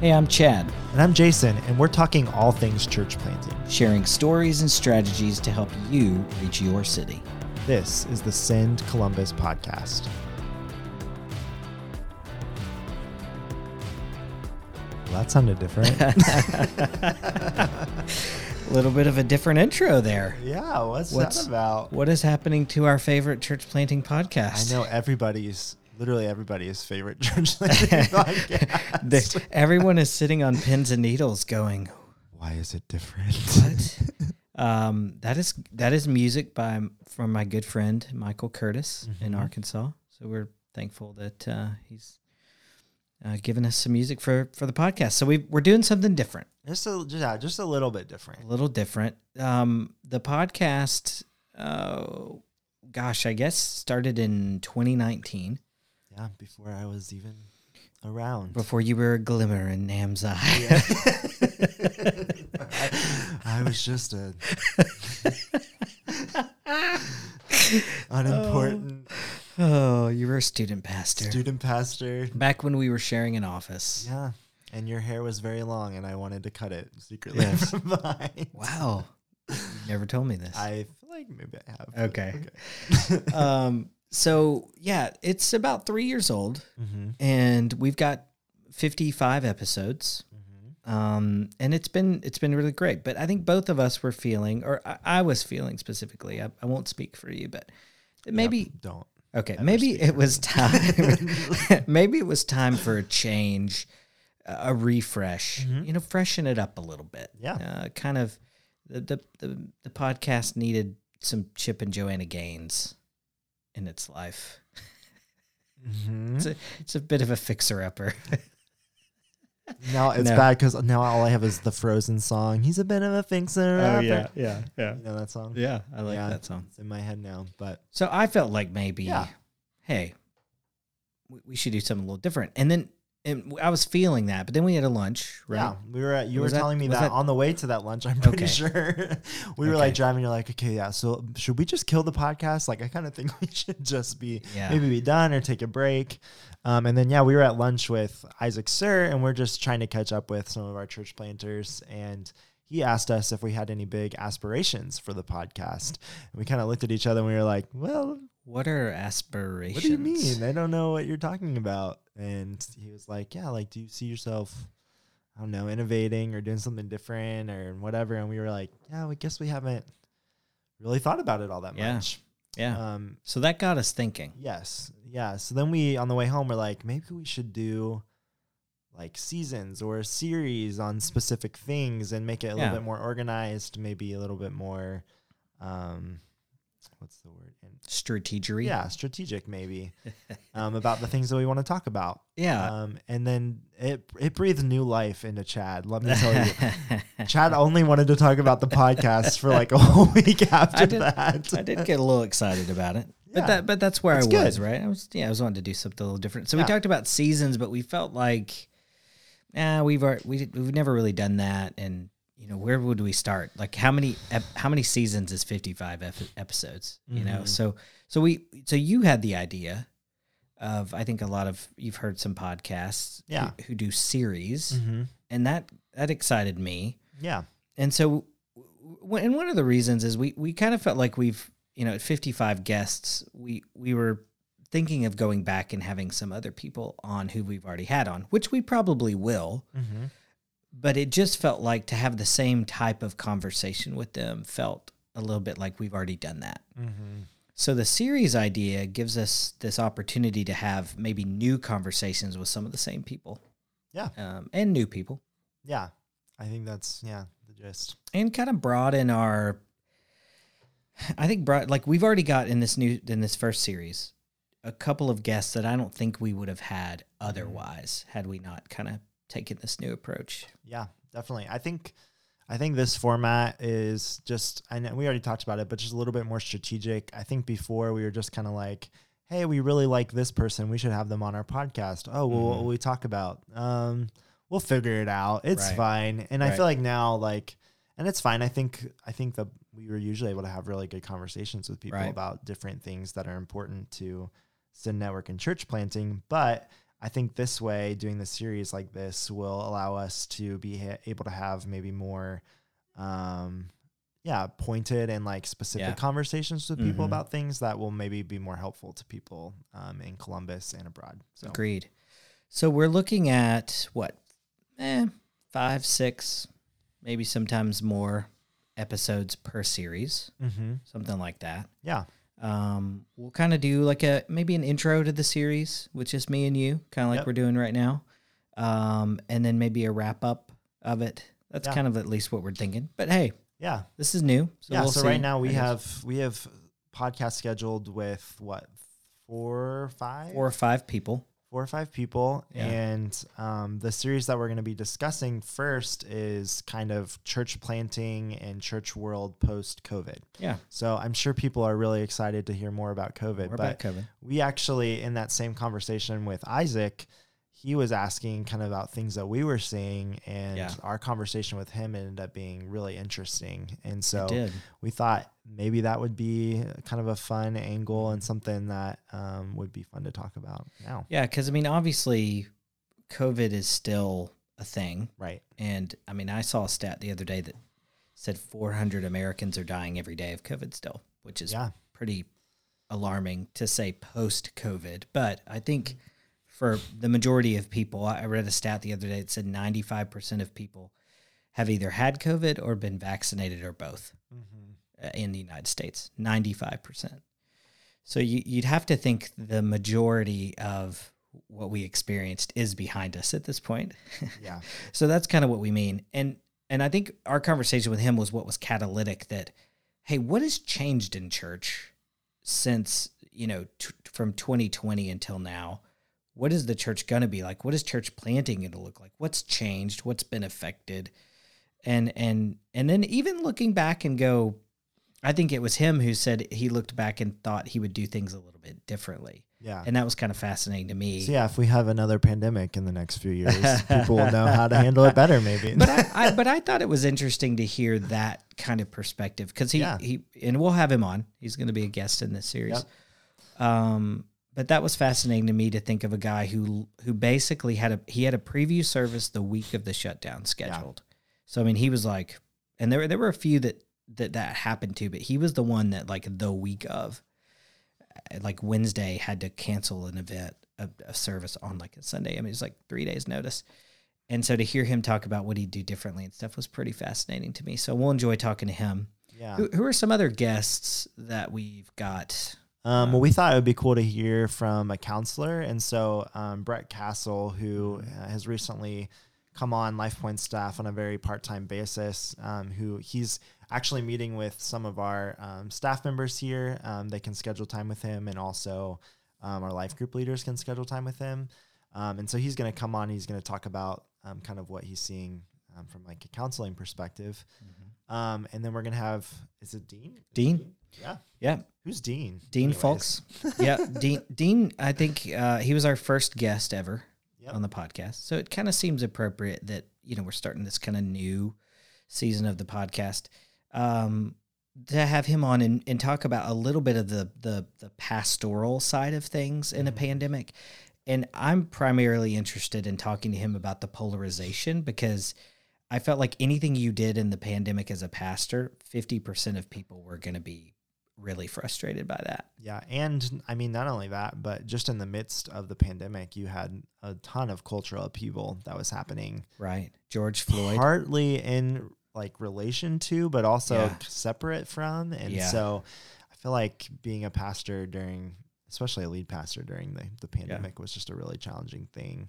Hey, I'm Chad, And I'm Jason, and we're talking all things church planting. sharing stories and strategies to help you reach your city. This is the Send Columbus podcast. Well, that sounded different. A little bit of a different intro there. yeah, what's, What's- that about? What is happening to our favorite church planting podcast? I know everybody's, literally everybody's favorite church. The- everyone is sitting on pins and needles going, Why is it different? What? um, that is that is music by from my good friend Michael Curtis in Mhm. Arkansas. So we're thankful that uh, he's uh, given us some music for for the podcast. So we we're doing something different, Just a, just, yeah, just a little bit different. a little different. Um, the podcast, uh, gosh, I guess started in 2019 Yeah, before I was even around. before you were a glimmer in Nam's eye. I was just a unimportant oh, you were a student pastor student pastor. back when we were sharing an office. Yeah. And your hair was very long and I wanted to cut it secretly Yes. from behind. Wow. You never told me this. I feel like maybe I have. Okay. okay. um, so yeah, it's about three years old, mm-hmm. and we've got fifty-five episodes. Mm-hmm. Um, and it's been it's been really great. But I think both of us were feeling, or I, I was feeling specifically. I, I won't speak for you, but maybe don't. okay, ever maybe it was time. maybe it was time for a change, a refresh. Mhm. You know, freshen it up a little bit. Yeah. uh, kind of the, the the the podcast needed some Chip and Joanna Gaines in its life. Mm-hmm. It's a it's a bit of a fixer upper. Now it's No. bad because now all I have is the Frozen song. He's a bit of a fixer. Oh, upper. yeah, yeah, You know that song? yeah. I like Yeah. that song. It's in my head now. But So I felt like maybe, Yeah. hey, we, we should do something a little different. And then and I was feeling that, but then we had a lunch, right? Yeah, we were. At, you Was were that- telling me that, that- on the way to that lunch. I'm pretty Okay. sure we were Okay. like driving. You're like, okay, yeah. So should we just kill the podcast? Like, I kind of think we should just be Yeah. maybe be done or take a break. Um, and then yeah, we were at lunch with Isaac Sir, and we're just trying to catch up with some of our church planters and. He asked us if we had any big aspirations for the podcast. And we kind of looked at each other and we were like, well, What are aspirations? what do you mean? I don't know what you're talking about. And he was like, yeah, like, do you see yourself, I don't know, innovating or doing something different or whatever? And we were like, yeah, I guess we haven't really thought about it all that Yeah. much. Yeah. Um, so that got us thinking. yes. Yeah. So then we, on the way home, we're like, maybe we should do like seasons or a series on specific things and make it a Yeah. little bit more organized, maybe a little bit more, um, what's the word? In- Strategery. yeah, strategic maybe um, about the things that we want to talk about. Yeah. Um, and then it it breathed new life into Chad. Let me tell you, Chad only wanted to talk about the podcast for like a whole week after I did- that. I did get a little excited about it. Yeah. But that but that's where That's I was, good. right? I was yeah, I was wanting to do something a little different. So we talked about seasons, but we felt like nah, we've we we've never really done that and you know, where would we start? Like how many ep- how many seasons is 55 ep- episodes, you know? Mhm. So so we so you had the idea of I think a lot of you've heard some podcasts Yeah. who, who do series Mhm. and that that excited me. Yeah. And so, and one of the reasons is we we kind of felt like we've you know at 55 guests we we were thinking of going back and having some other people on who we've already had on, which we probably will. Mm-hmm. But it just felt like to have the same type of conversation with them felt a little bit like we've already done that. Mm-hmm. So the series idea gives us this opportunity to have maybe new conversations with some of the same people. Yeah. Um, and new people. Yeah. I think that's yeah the gist. and kind of broaden our i think broad like we've already got in this new in this first series a couple of guests that i don't think we would have had otherwise had we not kind of taken this new approach Yeah, definitely. I think I think this format is just I know we already talked about it, but just a little bit more strategic. I think before we were just kind of like, hey, we really like this person. We should have them on our podcast. Oh, well, what Mhm. will we talk about? Um, we'll figure it out. It's Right. fine. And I feel like now, like, and it's fine. I think I think that we were usually able to have really good conversations with people Right. about different things that are important to Send Network and church planting. But I think this way, doing the series like this will allow us to be ha- able to have maybe more, um, yeah, pointed and like specific Yeah. conversations with people Mhm. about things that will maybe be more helpful to people um, in Columbus and abroad. So Agreed. So we're looking at what, eh, five, six, maybe sometimes more episodes per series, hmm something like that. yeah, Um, we'll kind of do like a maybe an intro to the series with just me and you, kind of like Yep. we're doing right now, um, and then maybe a wrap up of it. That's Yeah. kind of at least what we're thinking. But hey, yeah, this is new, so yeah. we'll so see, right now we have we have podcast scheduled with what four or five four or five people. Four or five people Yeah. and um, the series that we're going to be discussing first is kind of church planting and church world post covid Yeah, so i'm sure people are really excited to hear more about covid more but about COVID. we actually in that same conversation with isaac he was asking kind of about things that we were seeing and Yeah. our conversation with him ended up being really interesting and so we thought maybe that would be kind of a fun angle and something that um, would be fun to talk about now yeah, because I mean, obviously, COVID is still a thing. right And I mean, I saw a stat the other day that said 400 Americans are dying every day of COVID still, which is yeah pretty alarming to say post COVID. But I think for the majority of people, I read a stat the other day that said 95% of people have either had COVID or been vaccinated or both Mm-hmm. uh, in the United States. 95%. So you, you'd have to think the majority of what we experienced is behind us at this point. Yeah. So that's kind of what we mean. And and I think our conversation with him was what was catalytic that hey, what has changed in church since, you know, t- from 2020 until now? What is the church going to be like? What is church planting going to look like? What's changed? What's been affected? And and and then even looking back and go I think it was him who said he looked back and thought he would do things a little bit differently. Yeah. And that was kind of fascinating to me. So yeah, if we have another pandemic in the next few years, people will know how to handle it better, maybe. but I, I but I thought it was interesting to hear that kind of perspective because he Yeah. he and we'll have him on. He's going to be a guest in this series. Yep. Um, but that was fascinating to me to think of a guy who who basically had a he had a preview service the week of the shutdown scheduled. So I mean, he was like, and there were there were a few that that that happened to, but he was the one that like the week of, uh, like Wednesday had to cancel an event, a, a service on like a Sunday. I mean, it's like three days notice. And so to hear him talk about what he'd do differently and stuff was pretty fascinating to me. So we'll enjoy talking to him. yeah. Who, who are some other guests that we've got? Um, well, we thought it would be cool to hear from a counselor, and so um, Brett Castle, who uh, has recently come on LifePoint staff on a very part-time basis, um, who he's actually meeting with some of our um, staff members here. Um, they can schedule time with him, and also um, our life group leaders can schedule time with him. Um, and so he's going to come on. He's going to talk about um, kind of what he's seeing um, from like a counseling perspective. Um, and then we're going to have is it Dean? Dean? Yeah. Yeah, Who's Dean? Dean Anyways. Folks. yeah, Dean. Dean. I think uh, he was our first guest ever Yep. on the podcast, so it kind of seems appropriate that you know we're starting this kind of new season of the podcast um, to have him on and, and talk about a little bit of the the the pastoral side of things in a Mhm. pandemic. And I'm primarily interested in talking to him about the polarization because I felt like anything you did in the pandemic as a pastor, 50% of people were going to be really frustrated by that. Yeah, and I mean not only that, but just in the midst of the pandemic, you had a ton of cultural upheaval that was happening, Right. George Floyd. partly in like relation to, but also Yeah. separate from. And Yeah. so, I feel like being a pastor during, especially a lead pastor during the the pandemic, was just a really challenging thing.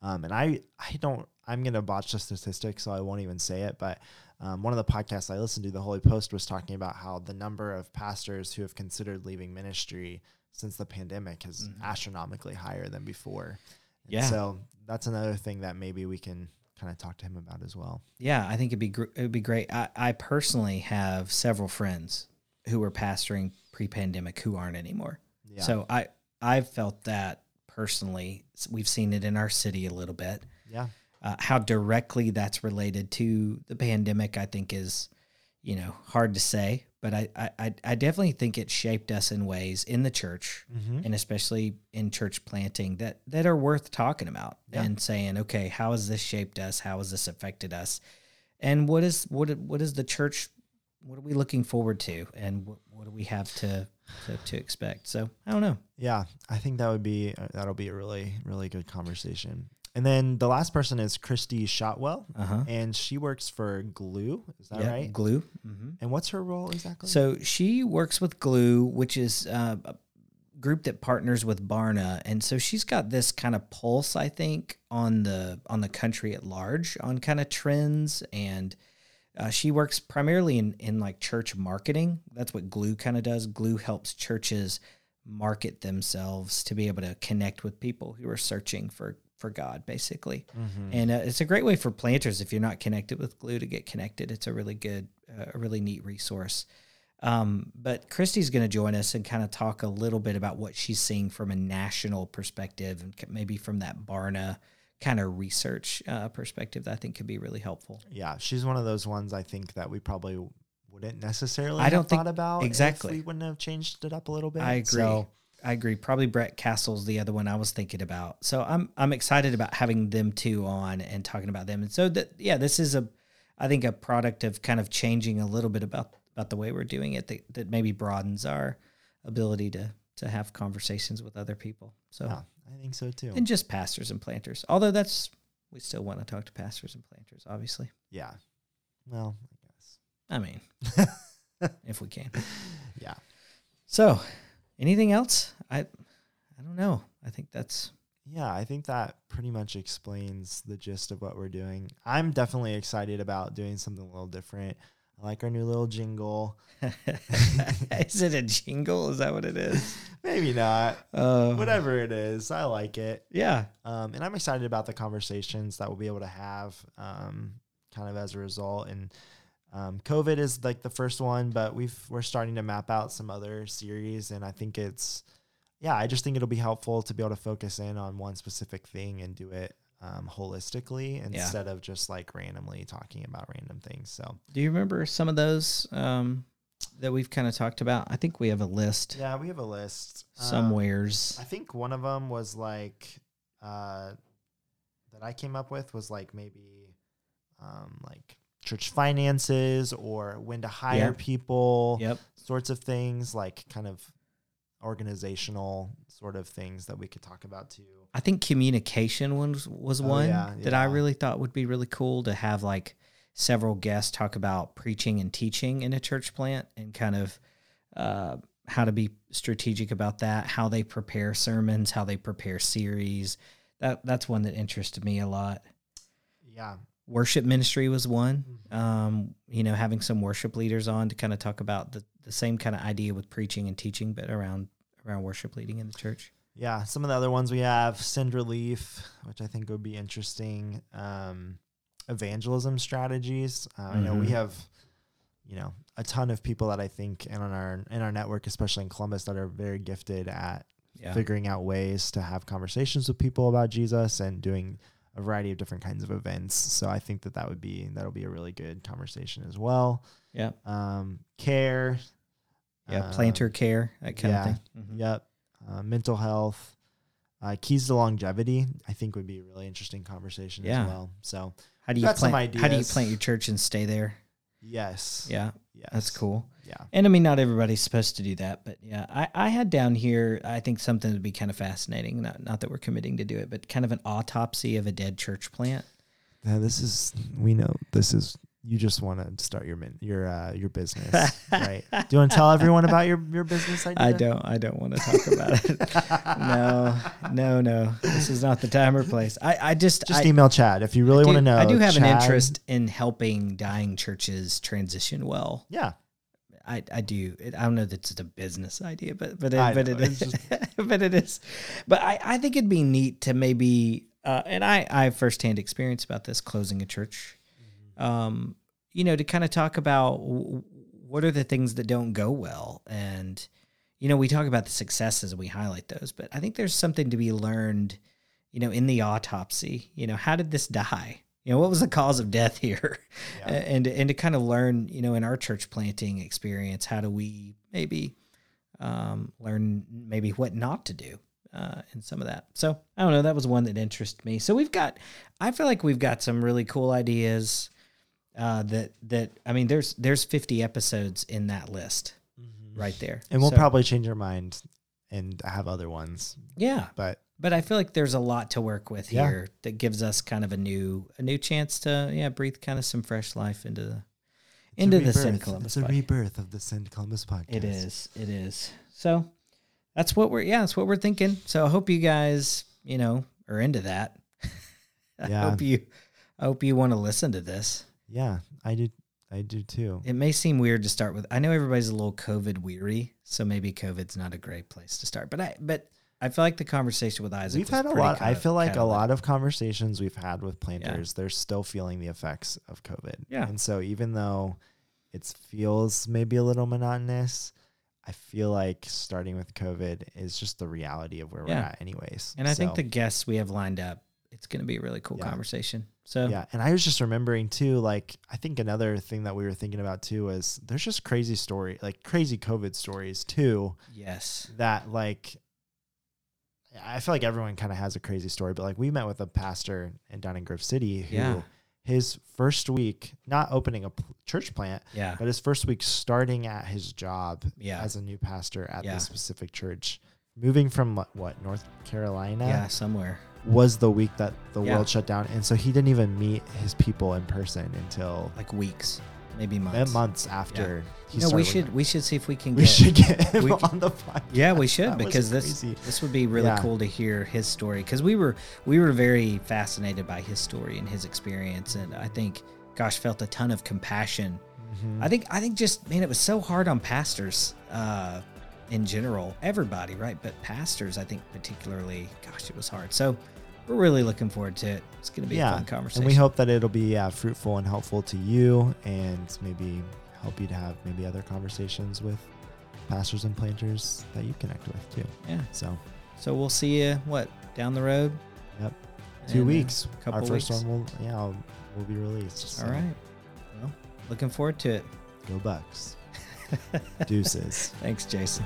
Um, and I I don't I'm gonna botch the statistics, so I won't even say it, but. Um, one of the podcasts I listened to, The Holy Post, was talking about how the number of pastors who have considered leaving ministry since the pandemic is Mhm. astronomically higher than before. And Yeah. So that's another thing that maybe we can kind of talk to him about as well. Yeah, I think it'd be gr- it'd be great. I, I personally have several friends who were pastoring pre-pandemic who aren't anymore. Yeah. So I I've felt that personally. We've seen it in our city a little bit. yeah. Uh, how directly that's related to the pandemic, I think, is you know, hard to say, but I, I, I definitely think it shaped us in ways in the church Mm-hmm. and especially in church planting that, that are worth talking about Yeah. and saying, okay, how has this shaped us? How has this affected us? And what is, what, what is the church, what are we looking forward to? And what, what do we have to, to, to expect? So I don't know. Yeah, I think that would be uh, that'll be a really really good conversation. And then the last person is Christy Shotwell, Uh huh. and she works for Gloo. Is that Yeah. right? Gloo. hmm And what's her role exactly? So she works with Gloo, which is uh, a group that partners with Barna, and so she's got this kind of pulse, I think, on the on the country at large, on kind of trends, and uh, she works primarily in in like church marketing. That's what Gloo kind of does. Gloo helps churches market themselves to be able to connect with people who are searching for for God, basically. Mhm. And uh, it's a great way for planters if you're not connected with Gloo to get connected. It's a really good, uh, a really neat resource. Um, but Christy's going to join us and kind of talk a little bit about what she's seeing from a national perspective and maybe from that Barna kind of research uh, perspective that I think could be really helpful. yeah, she's one of those ones I think that we probably wouldn't necessarily I don't think- thought about exactly. we wouldn't have changed it up a little bit. I agree. So, I agree. Probably Brett Castle's the other one I was thinking about. So I'm I'm excited about having them two on and talking about them. And so that yeah, this is a I think a product of kind of changing a little bit about about the way we're doing it that, that maybe broadens our ability to to have conversations with other people. So yeah, I think so too. and just pastors and planters. Although that's we still want to talk to pastors and planters, obviously. yeah. Well, I guess. I mean, if we can. Yeah. So, anything else? I I don't know. I think that's Yeah, I think that pretty much explains the gist of what we're doing. I'm definitely excited about doing something a little different. I like our new little jingle. is it a jingle? Is that what it is? Maybe not. Uh, Whatever it is, I like it. Yeah. Um, and I'm excited about the conversations that we'll be able to have um, kind of as a result. And um, COVID is like the first one, but we've we're starting to map out some other series, and I think it's yeah, I just think it'll be helpful to be able to focus in on one specific thing and do it um, holistically instead of just like randomly talking about random things. So Do you remember some of those um, that we've kind of talked about? I think we have a list yeah, we have a list Um, somewheres. I think one of them was like uh, that I came up with was like maybe um, like church finances or when to hire Yeah. people, Yep. sorts of things like kind of organizational sort of things that we could talk about too. I think communication was was Oh, one yeah, that I really thought would be really cool to have like several guests talk about preaching and teaching in a church plant and kind of uh, how to be strategic about that, how they prepare sermons, how they prepare series. That that's one that interested me a lot. Yeah. Worship ministry was one. Mhm. Um, you know, having some worship leaders on to kind of talk about the, the same kind of idea with preaching and teaching, but around around worship leading in the church. Yeah, some of the other ones we have send relief, which I think would be interesting. Um, evangelism strategies. Uh, I know we Mhm. have, you know, a ton of people that I think in on our in our network, especially in Columbus, that are very gifted at Yeah. figuring out ways to have conversations with people about Jesus and doing a variety of different kinds of events. So I think that that would be that'll be a really good conversation as well. Yeah. Um, care. Yeah. Planter um, care, that kind yeah. of thing. Mhm. Yep. Uh, mental health. Uh, keys to longevity, I think would be a really interesting conversation Yeah. as well. So How do you plant? How do you plant your church and stay there? yes, Yeah, yes, that's cool. Yeah, And I mean, not everybody's supposed to do that, but yeah, I, I had down here. I think something that'd be kind of fascinating. Not not that we're committing to do it, but kind of an autopsy of a dead church plant. Now, this is we know this is you just want to start your min, your uh, your business, right? Do you want to tell everyone about your your business idea? I don't. I don't want to talk about it. no, no, no. This is not the time or place. I, I just, Just I, email Chad if you really do, want to know. I do have an interest in helping dying churches transition well. Yeah, I, I do. It, I don't know that it's a business idea, but but it, I but know, it's is. but it is. But I, I think it'd be neat to maybe, uh, and I I have firsthand experience about this closing a church. Um, you know, to kind of talk about w- what are the things that don't go well, and you know, we talk about the successes and we highlight those, but I think there's something to be learned. You know, in the autopsy, you know, how did this die? you know, what was the cause of death here? Yeah. and and to kind of learn, you know, in our church planting experience, how do we maybe um, learn maybe what not to do uh, in some of that. So I don't know. That was one that interested me. So we've got, I feel like we've got some really cool ideas. Uh, that that I mean, there's there's 50 episodes in that list right there, And we'll So, probably change our mind and have other ones. yeah. But But I feel like there's a lot to work with Yeah. here that gives us kind of a new a new chance to yeah breathe kind of some fresh life into the it's into the rebirth. Send Columbus. It's a podcast. rebirth of the Send Columbus podcast. It is. It is. So that's what we're yeah, that's what we're thinking. So I hope you guys, you know, are into that. I Yeah. hope you I hope you want to listen to this. Yeah, I do. I do too. It may seem weird to start with. I know everybody's a little COVID weary, so maybe COVID's not a great place to start. But I but I feel like the conversation with Isaac We've had a lot. I feel like a lot of conversations we've had with planters, they're still feeling the effects of COVID. Yeah. And so even though it feels maybe a little monotonous, I feel like starting with COVID is just the reality of where we're at, anyways. And I think the guests we have lined up, it's going to be a really cool Yeah. conversation. So yeah. And I was just remembering too, like I think another thing that we were thinking about too is there's just crazy story, like crazy COVID stories too. yes, that like I feel like everyone kind of has a crazy story, but like we met with a pastor in down in Grove City who Yeah. his first week, not opening a p- church plant, yeah, but his first week starting at his job yeah, as a new pastor at Yeah. this specific church, moving from what North Carolina yeah, somewhere. Was the week that the Yeah. world shut down, and so he didn't even meet his people in person until Like weeks, maybe months. months, after he No, we should we should see if we can we get. should get him we- on the podcast. Yeah, we should That because this this would be really Yeah. cool to hear his story because we were we were very fascinated by his story and his experience and I think gosh felt a ton of compassion. Mhm. I think I think just man it was so hard on pastors uh in general everybody right but pastors I think particularly gosh it was hard. So we're really looking forward to it. It's going to be a fun conversation. And we hope that it'll be uh, fruitful and helpful to you and maybe help you to have maybe other conversations with pastors and planters that you connect with too. yeah. So, So we'll see you what down the road. Yep. two And, weeks. couple Our first weeks. one will, yeah, will, will be released. So All right. Well, looking forward to it. Go Bucks. Deuces. Thanks, Jason.